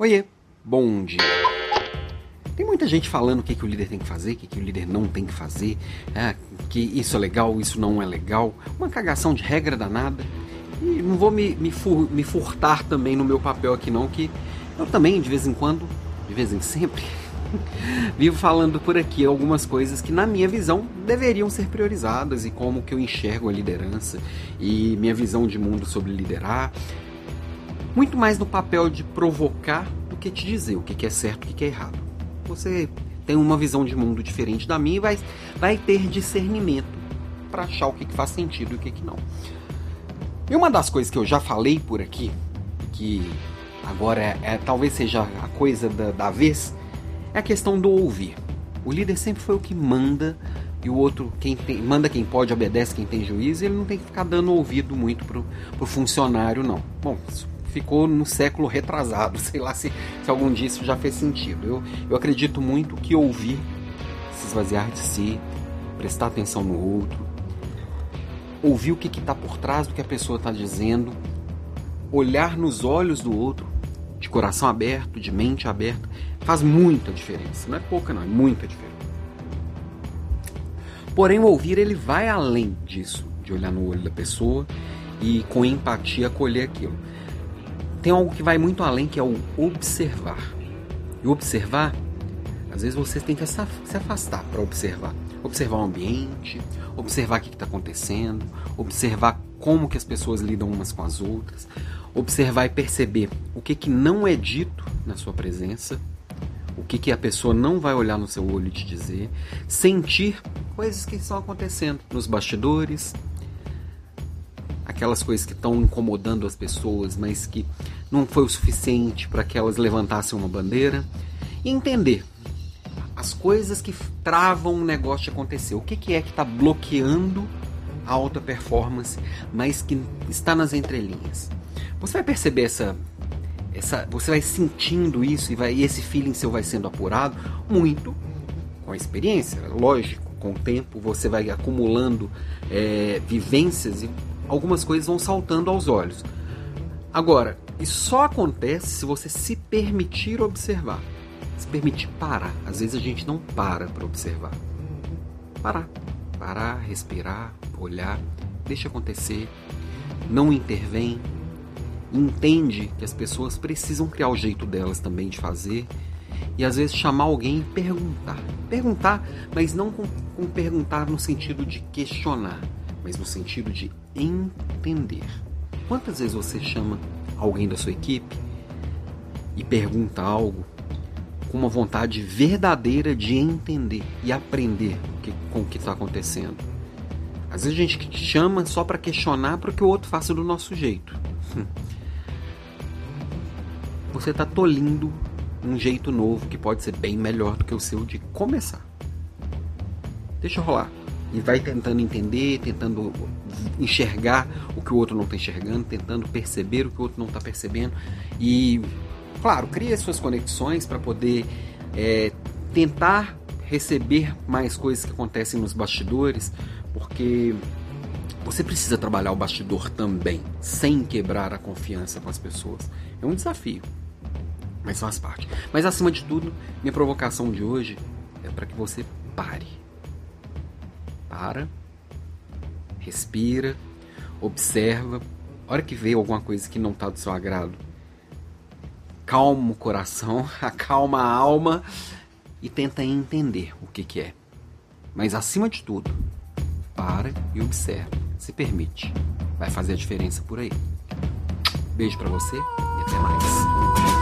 Oiê, bom dia. Tem muita gente falando o que, que o líder tem que fazer, o que, que o líder não tem que fazer, é, que isso é legal, isso não é legal, uma cagação de regra danada. E não vou me, me, fur, me furtar também no meu papel aqui não, que eu também, de vez em quando, de vez em sempre, vivo falando por aqui algumas coisas que, na minha visão, deveriam ser priorizadas e como que eu enxergo a liderança e minha visão de mundo sobre liderar. Muito mais no papel de provocar do que te dizer o que é certo e o que é errado. Você tem uma visão de mundo diferente da minha e vai, vai ter discernimento para achar o que faz sentido e o que não. E uma das coisas que eu já falei por aqui, que agora é, é talvez seja a coisa da, da vez, é a questão do ouvir. O líder sempre foi o que manda e o outro quem tem, manda quem pode, obedece quem tem juízo, e ele não tem que ficar dando ouvido muito pro, pro funcionário, não. Bom, isso ficou no século retrasado, sei lá se, se algum dia isso já fez sentido. Eu, eu acredito muito que ouvir, se esvaziar de si, prestar atenção no outro, ouvir o que está por trás do que a pessoa está dizendo, olhar nos olhos do outro, de coração aberto, de mente aberta, faz muita diferença. Não é pouca, não, é muita diferença. Porém, o ouvir ele vai além disso, de olhar no olho da pessoa e com empatia acolher aquilo. Tem algo que vai muito além, que é o observar. E observar, às vezes você tem que se afastar para observar observar o ambiente, observar o que está acontecendo, observar como que as pessoas lidam umas com as outras, observar e perceber o que, que não é dito na sua presença, o que, que a pessoa não vai olhar no seu olho e te dizer, sentir coisas que estão acontecendo nos bastidores, aquelas coisas que estão incomodando as pessoas, mas que não foi o suficiente para que elas levantassem uma bandeira, e entender as coisas que travam um negócio de acontecer. O que, que é que está bloqueando a alta performance, mas que está nas entrelinhas? Você vai perceber essa, essa você vai sentindo isso e, vai, e esse feeling seu vai sendo apurado muito com a experiência, lógico. Com o tempo você vai acumulando é, vivências e algumas coisas vão saltando aos olhos. Agora, isso só acontece se você se permitir observar se permitir parar. Às vezes a gente não para para observar. Parar. Parar, respirar, olhar, deixa acontecer, não intervém, entende que as pessoas precisam criar o jeito delas também de fazer e às vezes chamar alguém e perguntar. Perguntar, mas não com, com perguntar no sentido de questionar, mas no sentido de entender. Quantas vezes você chama alguém da sua equipe e pergunta algo com uma vontade verdadeira de entender e aprender com o que está acontecendo. Às vezes a gente chama só para questionar para que o outro faça do nosso jeito. Você está tolindo um jeito novo que pode ser bem melhor do que o seu de começar. Deixa rolar. E vai tentando entender, tentando enxergar o que o outro não está enxergando, tentando perceber o que o outro não está percebendo. E Claro, crie suas conexões para poder é, tentar receber mais coisas que acontecem nos bastidores, porque você precisa trabalhar o bastidor também, sem quebrar a confiança com as pessoas. É um desafio, mas faz parte. Mas acima de tudo, minha provocação de hoje é para que você pare. Para, respira, observa. A hora que vê alguma coisa que não está do seu agrado, acalma o coração, acalma a alma e tenta entender o que, que é. Mas acima de tudo, para e observa, se permite. Vai fazer a diferença por aí. Beijo para você e até mais.